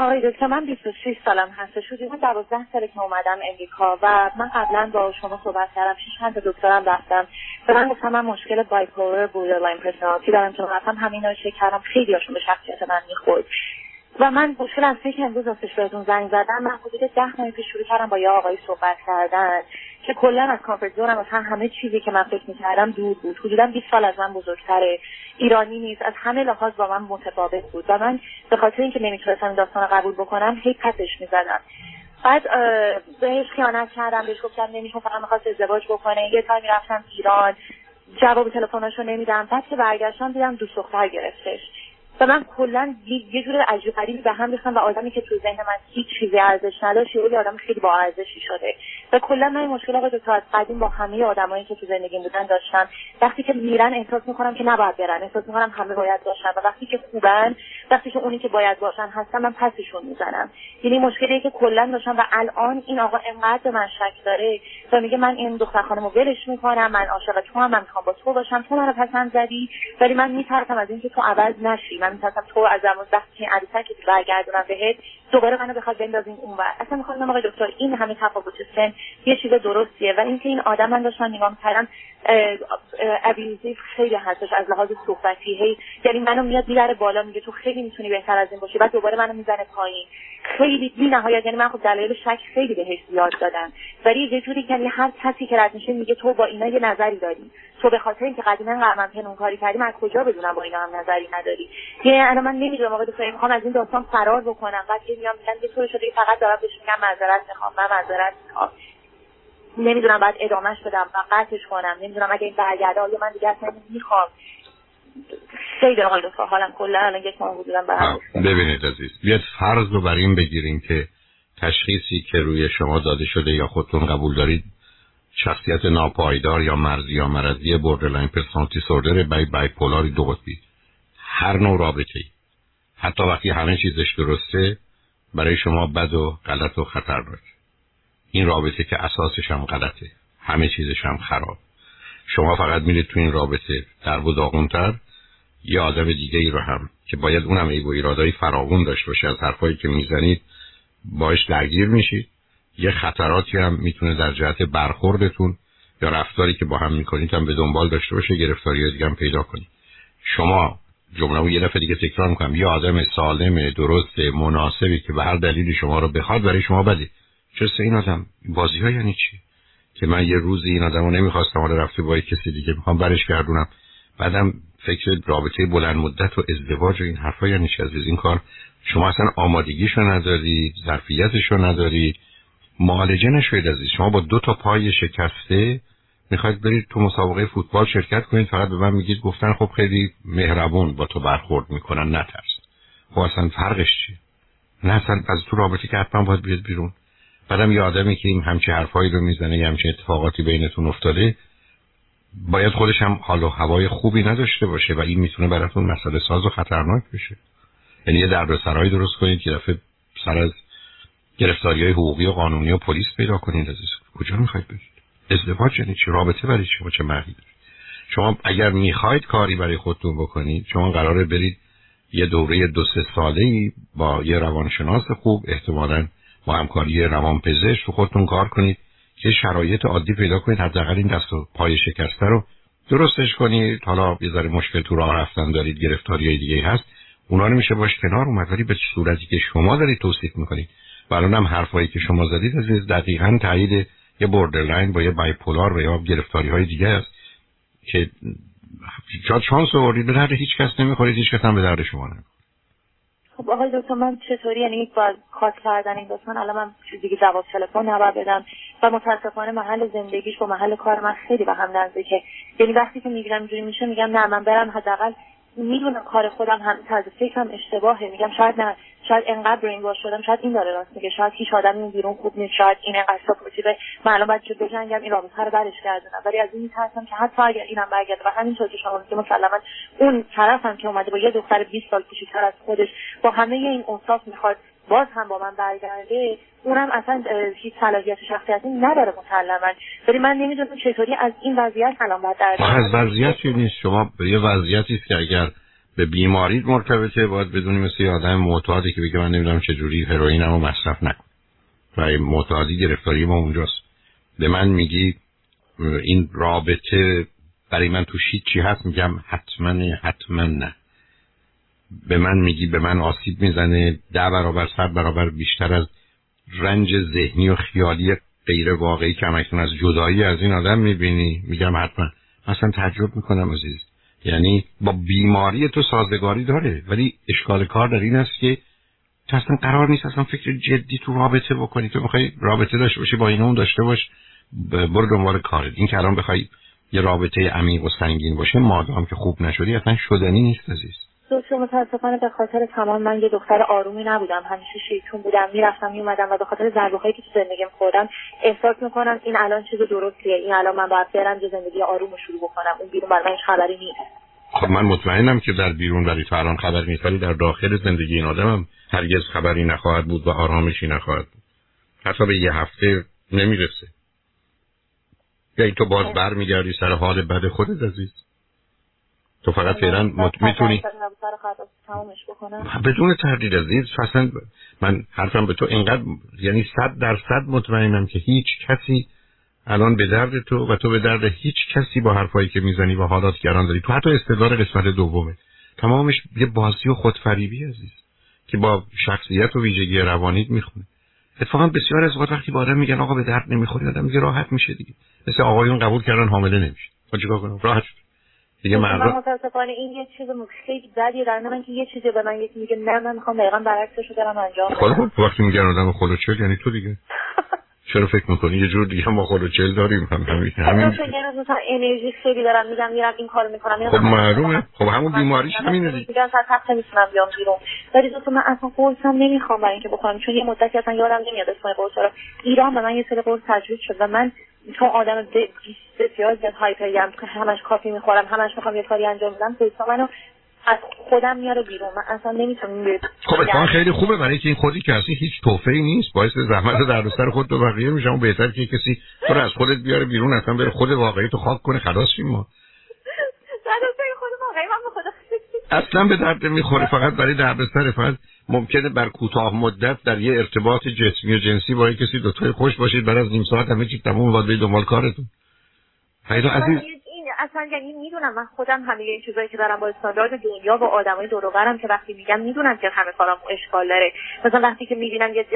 آقای دکتر من 26 سالم هست شدی من 12 ساله که اومدم امریکا و من قبلا با شما صحبت کردم. پیش چند دکترم رفتم. و من گفتم من مشکل bipolar borderline personality دارم که رفتم. همین رو چک کردم. خیلی هاشون به شخصیت من می‌خورد. و من مشکلی که امروز واسش بهتون زنگ زدم. من حدود ده ماه پیش شروع کردم با یه آقایی صحبت کردن. که کلا از comfort zone م مثلا همه چیزی که من فکر می‌کردم دور بود. حدودا 20 سال از من بزرگتره. ایرانی نیست. از همه لحاظ با من متفاوت بود. و من به خاطر اینکه نمی‌تونستم داستان قبول بکنم هی پسش می‌زدم. بعد بهش خیانت کردم. بهش گفتم نمی‌خوام فقط می‌خواست ازدواج بکنه. یه تایمی رفتم ایران. جواب تلفناشو نمیدم. بعد که برگشتم دیدم دوست دختر گرفتش. و من کلا یه جور عجیب غریبی به هم ریختم و آدمی که تو ذهن من هیچ چیزی ارزش نداشت یه آدم خیلی با ارزشی شده. و کلا من مشکل آقای دکتر از قدیم با همه آدمایی که تو زندگیم بودن داشتم. وقتی که میرن احساس می‌کنم که نباید برن احساس می‌کنم همه باید باشن و وقتی که خوبن وقتی که اونی که باید باشن هستن من پسشون می‌زنم. یعنی مشکلی که کلا داشتم و الان این آقا انقدر من شک داره و میگه من این دختر خانمو ولش می‌کنم من عاشق تو هم من می‌خوام با تو باشم تو منو پسند زدی ولی من میترسم از اینکه تو عوض نشی. من میترسم تو از زمان وقتی عروسک برگردونم بهت دوباره منو بخواد بندازین اونور. اصلا می‌خوام آقای دکتر این همه تفاوت سن یه چیز درستیه و اینکه این آدم من داشت من نگاه می‌کردم ابیوزیو خیلی هستش از لحاظ صحبتی. هی یعنی منو میاد می‌بره بالا میگه تو خیلی می‌تونی بهتر از این باشی بعد دوباره منو می‌زنه پایین. خیلی بی نهایت یعنی من خب دلایل شک خیلی بهش زیاد دادم. ولی یه جوری یعنی هر کسی که رد میشه میگه تو با اینا یه نظری داری. تو به خاطر اینکه قدیما من پنون کاری کردیم از کجا بدونم با اینا هم نظری نداری؟ یعنی الان من نمی‌دونم آقا دکتر می‌خوام از این داستان فرار بکنم. بعد میام میگن یه طور شده فقط دارم بهش میگم معذرت می‌خوام من معذرت می‌خوام. نمی‌دونم بعد ادامه‌ش بدم و قطعش کنم. نمی‌دونم اگه این برگرده آیا من دیگه اصلا می‌خوام؟ خیلی آقای دکتر حالم کلا الان یک ماه حدودا ببینید عزیز بیاد فرض رو بر این بگیریم که تشخیصی که روی شما داده شده یا خودتون قبول دارید شخصیت ناپایدار یا مرزی یا مرضی borderline personality disorder یا bipolar دو قطبی. هر نوع رابطه ای حتی وقتی همه چیزش درسته برای شما بد و غلط و خطرناک. این رابطه که اساسش هم غلطه. همه چیزش هم خراب. شما فقط میرید تو این رابطه در و داغونتر یه آدم دیگه ای رو هم که باید اونم ای و ایرادایی فراغون داشته باشه از حرفایی که می‌زنید باش درگیر میشید. یه خطراتی هم می‌تونه در جهت برخوردتون یا رفتاری که با هم می‌کنید هم به دنبال داشته باشه گرفتاری دیگه هم پیدا کنید. شما جمله یه دفعه دیگه تکرار می‌کنم. یه آدم سالم درست مناسبی که به هر دلیلی شما رو بخواد برای شما بده. چرا این آدم. بازی ها یعنی چی؟ که من یه روز این آدم رو نمی‌خواستم حالا رفته با کسی دیگه می‌خوام برش گردونم. بعدم فکر رابطه بلند مدت و ازدواج و این حرفا یعنی چی از این کار شما اصلا آمادگیشو نداری ظرفیتشو نداری معالجه نشوید عزیز. شما با دو تا پای شکسته می‌خواید برید تو مسابقه فوتبال شرکت کنید فقط به من میگید گفتن خب خیلی مهربون با تو برخورد می‌کنن نترس. خب اصلا فرقش چیه؟ نه اصلا از تو رابطه که حتما باید بیاد بیرون. بعدم یه آدمی که این همچه حرفایی رو می‌زنه یه همچه اتفاقاتی بینتون افتاده باید خودش هم حال و هوای خوبی نداشته باشه و این می‌تونه براتون مسئله ساز و خطرناک بشه. یعنی یه دردسرایی درست کنید که دفعه سر از گرفتاری های حقوقی و قانونی و پلیس پیدا کنید. عزیز کجا می‌خواید برید؟ ازدواج یعنی چه رابطه برای شما چه معنی شما اگر می‌خواید کاری برای خودتون بکنید شما قراره برید یه دوره دو سه ساله با یه روانشناس خوب احتمالاً با همکاری روانپزشک رو خودتون کار کنید. که شرایط عادی پیدا کنید. حداقل این دست و پای شکسته رو درستش کنید. حالا یه مشکل تو راه رفتن دارید گرفتاری های دیگه هست. اونا رو میشه باش کنار اومد ولی به صورتی که شما دارید توصیف می‌کنید. و الان هم حرفایی که شما زدید از دقیقا تایید یه borderline با یه bipolar و یا گرفتاری های دیگه است که شاید شانس آوردید. به درد هیچ کس نمی‌خورید هیچ کس هم به درد شما نمی‌خورید خب آقای دکتر من چطوری؟ یعنی با cut کردن این داستان. الان من دیگه جواب تلفن نباید بدم و متاسفانه محل زندگیش با محل کار من خیلی به هم نزدیکه. یعنی وقتی که می‌گیرم اینجوری میشه میگم نه من برم حداقل می‌دونم کار خودم هم طرز فکرم اشتباهه. میگم شاید نه شاید انقدر brainwash شدم شاید این داره راست میگه شاید هیچ آدمی بیرون خوب نیست شاید این انقدر supportive من الان باید بجنگم این رابطه رو برش گردونم. ولی از این میترسم که حتی اگر اینم برگرده و همینطور که شما میگه مسلما اون طرفم که اومده با یه دختر 20 سال کوچیک‌تر از خودش با همه این اوصاف می‌خواد باز هم با من برگرده اونم اصلا هیچ صلاحیت شخصیتی نداره مسلما. ولی من نمی‌دونم چطوری از این وضعیت الان باید در از وضعیتی نیست. شما به یه وضعیتی است که اگر به بیماری مرتبطه باید بدونی مثل یه آدم معتادی که بگه من نمی‌دونم چجوری هروئینمو مصرف نکن و معتادی گرفتاری ما اونجاست. به من میگی این رابطه برای من توش هیچی هست؟ میگم حتما حتما نه. به من میگی به من آسیب می‌زنه ده برابر صد برابر بیشتر از رنج ذهنی و خیالی غیر واقعی که همکنون از جدایی از این آدم می‌بینی. میگم حتما. اصلا تعجب می‌کنم عزیز. یعنی با بیماری تو سازگاری داره ولی اشکال کار در این است که تو اصلا قرار نیست اصلا فکر جدی تو رابطه بکنی. تو می‌خوای رابطه داشته باشی با این اون داشته باش. برو دنبال کارت. این که الان بخوای یه رابطه عمیق و سنگین باشه مادام که خوب نشدی اصلا شدنی نیست عزیز. دکتر متاسفانه به خاطر تمام من یه دختر آرومی نبودم. همیشه شیطون بودم می‌رفتم میومدم و به خاطر ضربه هایی که تو زندگیم خوردم احساس می‌کنم این الان چیز درستیه. این الان من باید برم یه زندگی آروم شروع بکنم. اون بیرون برای من خبری نیست. خب من مطمئنم که در بیرون ولی تو الان خبر نیست. ولی در داخل زندگی این آدمم هرگز خبری نخواهد بود و آرامشی نخواهد بود. حتی به یه هفته نمی‌رسه. یا تو باز برمیگردی سر حال بد خودت عزیز. تو فقط فعلا می‌تونی بدون تردید عزیز اصلا من حرفم به تو اینقدر یعنی صد درصد مطمئنم که هیچ کسی الان به درد تو و تو به درد هیچ کسی با حرفایی که می‌زنی و حالات گران داری. تو حتی استدار قسمت دومه. تمامش یه بازی و خودفریبی عزیز که با شخصیت و ویژگی روانیت می‌خونه. اتفاقا بسیار از وقت وقتی با آدم میگن آقا به درد نمی‌خوری آدم میگه راحت میشه دیگه. مثل آقایون قبول کردن حامله نمیشه. خب چیکار کنم؟ راحت شد. دیگه مردم متاسفانه این یه چیز خیلی بدیه در من که یه چیزی به من یکی میگه نه من می‌خوام دقیقا برعکسش رو دارم انجام خب خب وقتی میگن آدم خلوچل یعنی تو دیگه. چرا فکر می‌کنی؟ یه جور دیگه ما خلوچل داریم. هم همین همین مثلا انرژی خیلی دارم میگم میرم این کارو می‌کنم خب معلومه. خب همون بیماریش همینه دیگه. میگن صد هفته می‌تونم بیام بیرون. ولی تو من اصلا قرصم نمی‌خوام برای اینکه بکنم چون یه مدتی اصلا یادم نمیاد اسم قرص رو. ایران به من یه سری قرص تجویز شد و من چون آدم بسیار زیاد هایپریم همش کافی می‌خورم همش می‌خوام یه کاری انجام بدم تو منو از خودم میاره بیرون. من اصلا نمی‌تونم خب اتفاقا خیلی خوبه. برای که این خودی که هستی هیچ توفه نیست. باعث زحمت در سر خود تو بقیه میشه. بهتر که کسی تو رو از خودت بیاره بیرون اصلا بره خود واقعی تو خاک کنه. خلاص شیم ما. اصلا به درد می‌خوره فقط برای دردسر فقط ممکنه بر کوتاه مدت در یه ارتباط جسمی و جنسی با کسی دوتای خوش باشید. بعد از نیم ساعت همه چی تموم واد دنبال کارتون. خیلی عزیز اصلا یعنی می‌دونم من خودم همه این چیزایی که دارم با استاندارد دنیا و آدمای دور و که وقتی میگم می‌دونم که همه کارام اشکال داره. مثلا وقتی که می‌بینم یه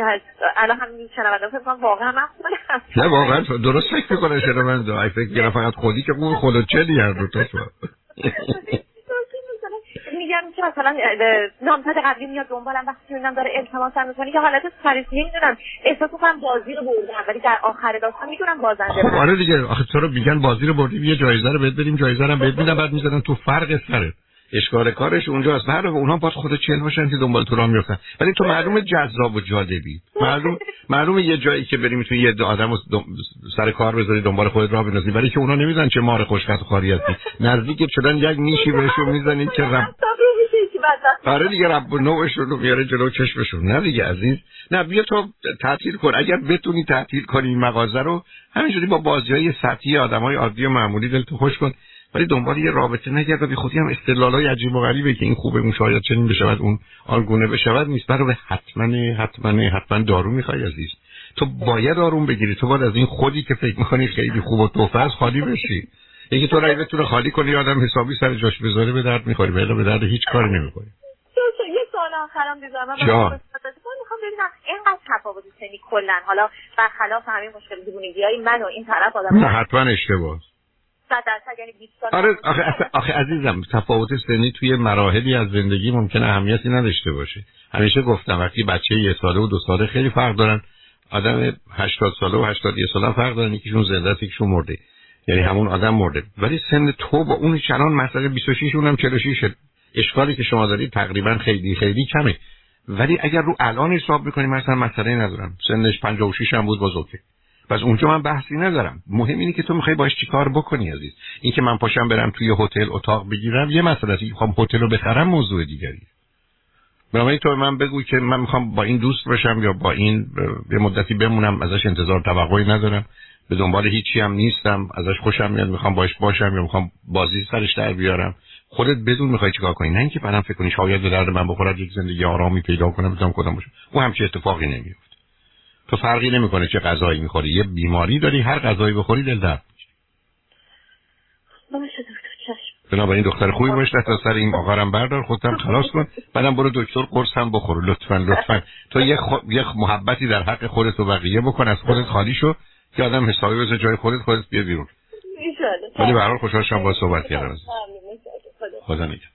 الان هم شنونده فکر کنم واقعا من خودم نه واقعا درست فکر می‌کنه شنونده. ای فکر فقط خودی که اون خود چلی هر دو تا مثلا نامزد قبلی میاد دنبالم وقتی می‌بینم داره التماسم می‌کنه. که حالت فریسی نمی‌دونم. احساس کنم بازی رو بردم ولی در آخر داستان می‌دونم بازنده خب آره دیگه. آخه تو رو میگن بازی رو بردیم؟ یه جایزه رو بهت بدیم جایزه رو بهت میدم بعد می‌ذارن تو فرق سره اشکال کارش اونجاست. بعد اونها باید خود چهل باشن که دنبال تو راه میفتن ولی تو معلومه جذاب و جالبی. معلوم معلومه یه جایی که بریم تو یه آدم سر کار بذاری دنبال خودت راه بندازی. ولی که اونا نمی‌دونن چه مار خوشخط و خاری هستی. نزدیک شدن یک نیشی بهشون می‌زنی که رب آره دیگه رب نوعشون رو میاره جلو چشمشون. نه دیگه عزیز. نه بیا تو تعطیل کن. اگر بتونی تعطیل کنی این مغازه رو همینجوری با بازی های سطحی آدم های عادی و معمولی دلتو خوش کن. ولی دنبال یه رابطه نگرد و بی خودی هم های عجیب و غریبه که این خوبه اون شاید چنین بشود اون آنگونه بشود نیست. برای حتما حتما حتما دارو می‌خوای عزیز. تو باید آروم بگیری. تو باید از این خودی که فکر می‌کنی خیلی خوب و توفه خالی بشی. یکی تو رای بتونه خالی کنی آدم حسابی سر جاش بذاره به درد می‌خوری. به به درد هیچ کاری نمی‌خوری یه سوال آخرم دیدم می‌خوام ببینم اینقدر تفاوت سنی کلا. حالا برخلاف همین مشکل دیوونگی های من و این طرف آدم حتما اشتباه. یعنی آره آخه, آخه عزیزم تفاوت سنی توی مراحلی از زندگی ممکنه اهمیتی نداشته باشه. همیشه گفتم وقتی بچه یه ساله و دو ساله خیلی فرق دارن. آدم 80 ساله و 80 ساله فرق دارن یکیشون زنده است یکیشون مرده. یعنی همون آدم مرده. ولی سن تو با اون چنان مثلا 26 اونم 46 اشکالی که شما دارید تقریبا خیلی خیلی کمه. ولی اگر رو الان حساب می‌کنیم مثلا مسئله ندارم. سنش 56 هم بود باز اوکی پس اونجا من بحثی ندارم. مهم اینه که تو می‌خوای باش چیکار بکنی عزیز؟ این که من پاشم برم توی هتل اتاق بگیرم یه مسئله است. می‌خوام هتل رو بخرم موضوع دیگری. بنابراین تو من بگو که من می‌خوام با این دوست باشم یا با این یه مدتی بمونم ازش انتظار توقعی ندارم. به دنبال هیچی هم نیستم ازش خوشم میاد می‌خوام باش باشم یا می‌خوام بازی سرش در بیارم. خودت بدون می‌خوای چیکار کنی؟ نه اینکه بعدم فکر کنی شاید به درد من بخورد یک زندگی آرامی پیدا کنم بتونم کدام باشه او همچین اتفاقی نمیفته تو فرقی نمی‌کنه چه غذایی می‌خوری. یه بیماری داری هر غذایی بخوری دل درد باشه دکتر چشم. بنابراین دختر خوبی باش تا سر این آخرم بردار خودتم خلاص کن. بعدم برو دکتر قرص هم بخور. لطفا لطفا. تو یه, خو... یه محبتی در حق خودت و بقیه بکن از خودت خالی شو که آدم حسابی بذار جای خودت خودت بیا بیرون. ولی به هر حال خوشحال شدم با صحبت کردم خدا نگهدار.